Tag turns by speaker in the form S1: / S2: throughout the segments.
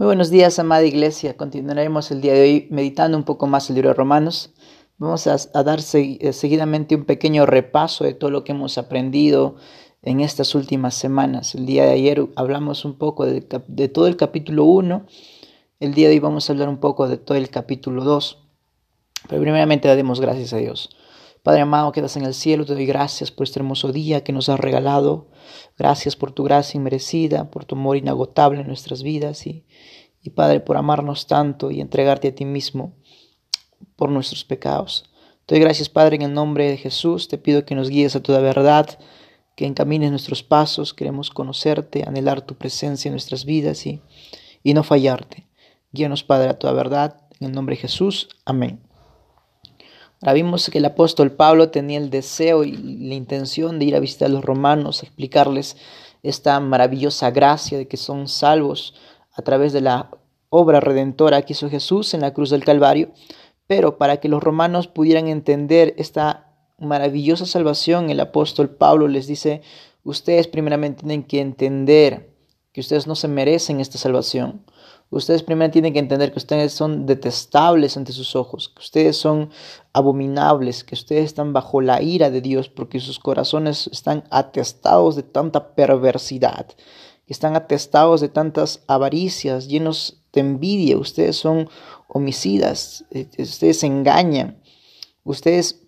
S1: Muy buenos días, amada iglesia. Continuaremos el día de hoy meditando un poco más el libro de Romanos. Vamos a, dar eh, seguidamente un pequeño repaso de todo lo que hemos aprendido en estas últimas semanas. El día de ayer hablamos un poco de, todo el capítulo 1. El día de hoy vamos a hablar un poco de todo el capítulo 2. Pero primeramente damos gracias a Dios. Padre amado que estás en el cielo, te doy gracias por este hermoso día que nos has regalado. Gracias por tu gracia inmerecida, por tu amor inagotable en nuestras vidas y, y Padre, por amarnos tanto y entregarte a ti mismo por nuestros pecados. Te doy gracias, Padre, en el nombre de Jesús. Te pido que nos guíes a toda verdad, que encamines nuestros pasos. Queremos conocerte, anhelar tu presencia en nuestras vidas y, y no fallarte. Guíanos, Padre, a toda verdad. En el nombre de Jesús. Amén. Ahora vimos que el apóstol Pablo tenía el deseo y la intención de ir a visitar a los romanos, explicarles esta maravillosa gracia de que son salvos a través de la obra redentora que hizo Jesús en la cruz del Calvario, pero para que los romanos pudieran entender esta maravillosa salvación, el apóstol Pablo les dice, ustedes primeramente tienen que entender que ustedes no se merecen esta salvación. Ustedes primero tienen que entender que ustedes son detestables ante sus ojos, que ustedes son abominables, que ustedes están bajo la ira de Dios porque sus corazones están atestados de tanta perversidad, están atestados de tantas avaricias, llenos de envidia. Ustedes son homicidas, eh, ustedes engañan, ustedes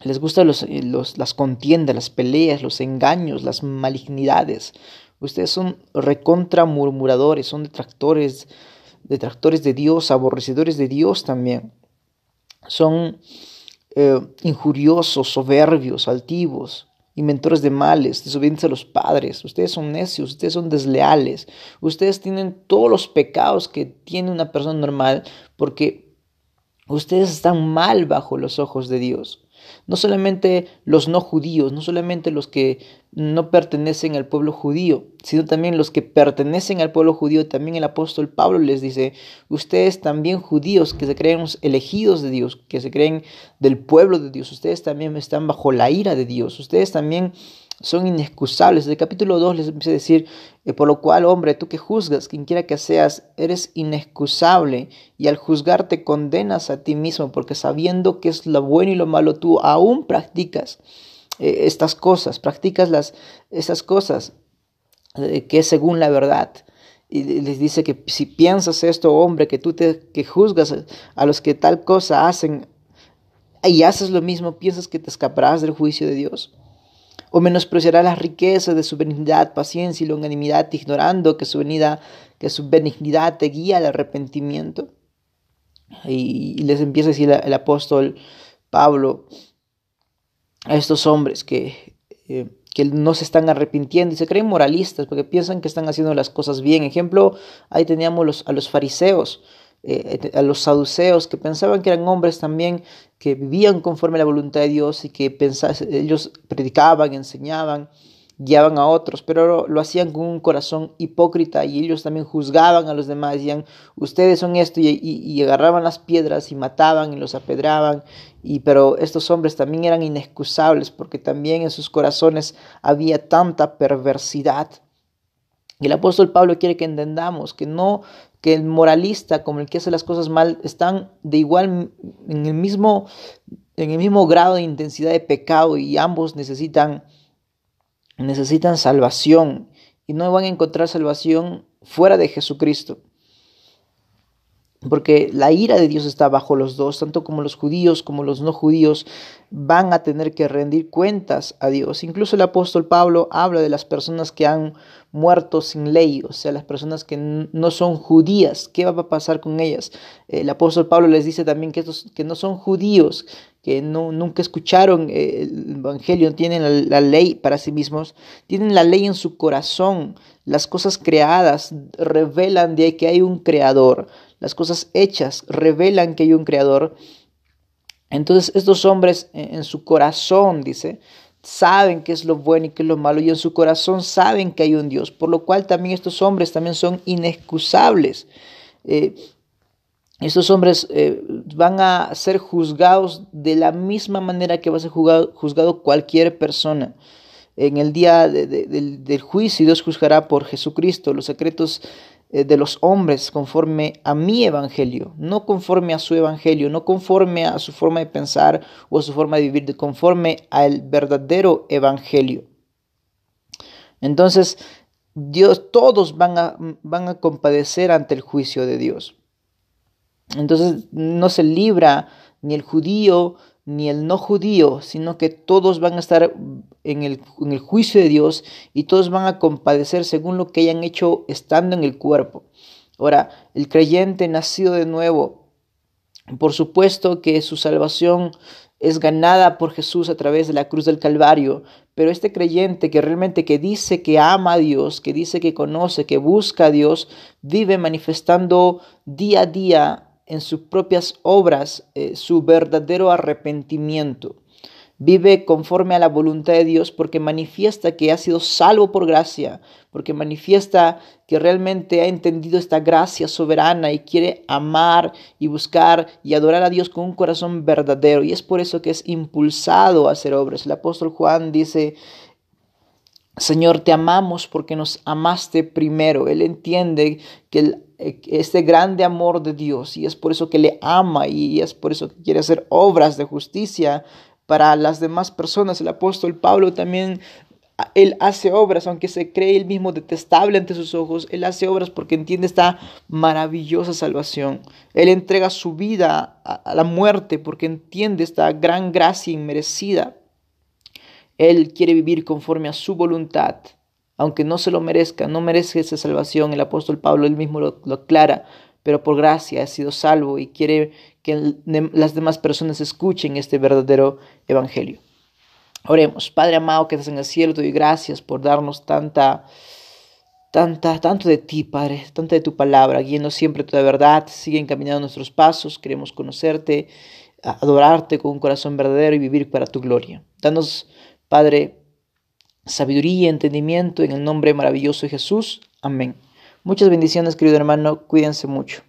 S1: les gustan los, las contiendas, las peleas, los engaños, las malignidades. Ustedes son recontra murmuradores, son detractores, detractores de Dios, aborrecedores de Dios también. Son eh, injuriosos, soberbios, altivos, inventores de males, desobedientes a los padres. Ustedes son necios, ustedes son desleales. Ustedes tienen todos los pecados que tiene una persona normal porque ustedes están mal bajo los ojos de Dios. No solamente los no judíos, no solamente los que no pertenecen al pueblo judío, sino también los que pertenecen al pueblo judío. También el apóstol Pablo les dice, ustedes también judíos que se creen elegidos de Dios, que se creen del pueblo de Dios, ustedes también están bajo la ira de Dios, ustedes también son inexcusables. el capítulo 2 les empieza a decir, eh, por lo cual, hombre, tú que juzgas, quien quiera que seas, eres inexcusable y al juzgarte condenas a ti mismo, porque sabiendo que es lo bueno y lo malo, tú aún practicas eh, estas cosas, practicas las, esas cosas eh, que es según la verdad. Y les dice que si piensas esto, hombre, que tú te que juzgas a los que tal cosa hacen y haces lo mismo, piensas que te escaparás del juicio de Dios o menospreciará las riquezas de su benignidad, paciencia y longanimidad, ignorando que su, benignidad te guía al arrepentimiento. Y, les empieza a decir el, apóstol Pablo a estos hombres que, eh, que no se están arrepintiendo y se creen moralistas porque piensan que están haciendo las cosas bien. Ejemplo, ahí teníamos a los fariseos eh, a los saduceos que pensaban que eran hombres también que vivían conforme a la voluntad de Dios y que ellos predicaban, enseñaban, guiaban a otros, pero lo, hacían con un corazón hipócrita y ellos también juzgaban a los demás, decían, ustedes son esto y, agarraban las piedras y mataban y los apedraban, y, pero estos hombres también eran inexcusables porque también en sus corazones había tanta perversidad. Y el apóstol Pablo quiere que entendamos que no que el moralista como el que hace las cosas mal están de igual en el mismo en el mismo grado de intensidad de pecado y ambos necesitan necesitan salvación y no van a encontrar salvación fuera de Jesucristo. Porque la ira de Dios está bajo los dos, tanto como los judíos como los no judíos van a tener que rendir cuentas a Dios. Incluso el apóstol Pablo habla de las personas que han muerto sin ley, o sea, las personas que no son judías, ¿qué va a pasar con ellas? El apóstol Pablo les dice también que, estos, que no son judíos, que no, nunca escucharon el Evangelio, tienen la, la ley para sí mismos, tienen la ley en su corazón, las cosas creadas revelan de que hay un creador las cosas hechas revelan que hay un creador. Entonces estos hombres en su corazón, dice, saben qué es lo bueno y qué es lo malo y en su corazón saben que hay un Dios, por lo cual también estos hombres también son inexcusables. Eh, estos hombres eh, van a ser juzgados de la misma manera que va a ser juzgado, cualquier persona. En el día del, del juicio Dios juzgará por Jesucristo los secretos de los hombres conforme a mi evangelio, no conforme a su evangelio, no conforme a su forma de pensar o a su forma de vivir, conforme al verdadero evangelio. Entonces, Dios, todos van a, van a compadecer ante el juicio de Dios. Entonces, no se libra ni el judío ni el no judío, sino que todos van a estar en el, en el, juicio de Dios y todos van a compadecer según lo que hayan hecho estando en el cuerpo. Ahora, el creyente nacido de nuevo, por supuesto que su salvación es ganada por Jesús a través de la cruz del Calvario, pero este creyente que realmente que dice que ama a Dios, que dice que conoce, que busca a Dios, vive manifestando día a día en sus propias obras eh, su verdadero arrepentimiento. Vive conforme a la voluntad de Dios porque manifiesta que ha sido salvo por gracia, porque manifiesta que realmente ha entendido esta gracia soberana y quiere amar y buscar y adorar a Dios con un corazón verdadero. Y es por eso que es impulsado a hacer obras. El apóstol Juan dice, Señor, te amamos porque nos amaste primero. Él entiende que el eh, este grande amor de Dios y es por eso que le ama y es por eso que quiere hacer obras de justicia para las demás personas. El apóstol Pablo también, él hace obras, aunque se cree él mismo detestable ante sus ojos, él hace obras porque entiende esta maravillosa salvación. Él entrega su vida a la muerte porque entiende esta gran gracia inmerecida. Él quiere vivir conforme a su voluntad aunque no se lo merezca, no merece esa salvación. El apóstol Pablo él mismo lo, aclara, pero por gracia ha sido salvo y quiere que las demás personas escuchen este verdadero evangelio. Oremos, Padre amado que estás en el cielo, te doy gracias por darnos tanta, tanta, tanto de ti, Padre, tanta de tu palabra, guiando siempre toda verdad, sigue encaminando nuestros pasos, queremos conocerte, adorarte con un corazón verdadero y vivir para tu gloria. Danos, Padre, sabiduría y entendimiento en el nombre maravilloso de Jesús. Amén. Muchas bendiciones, querido hermano. Cuídense mucho.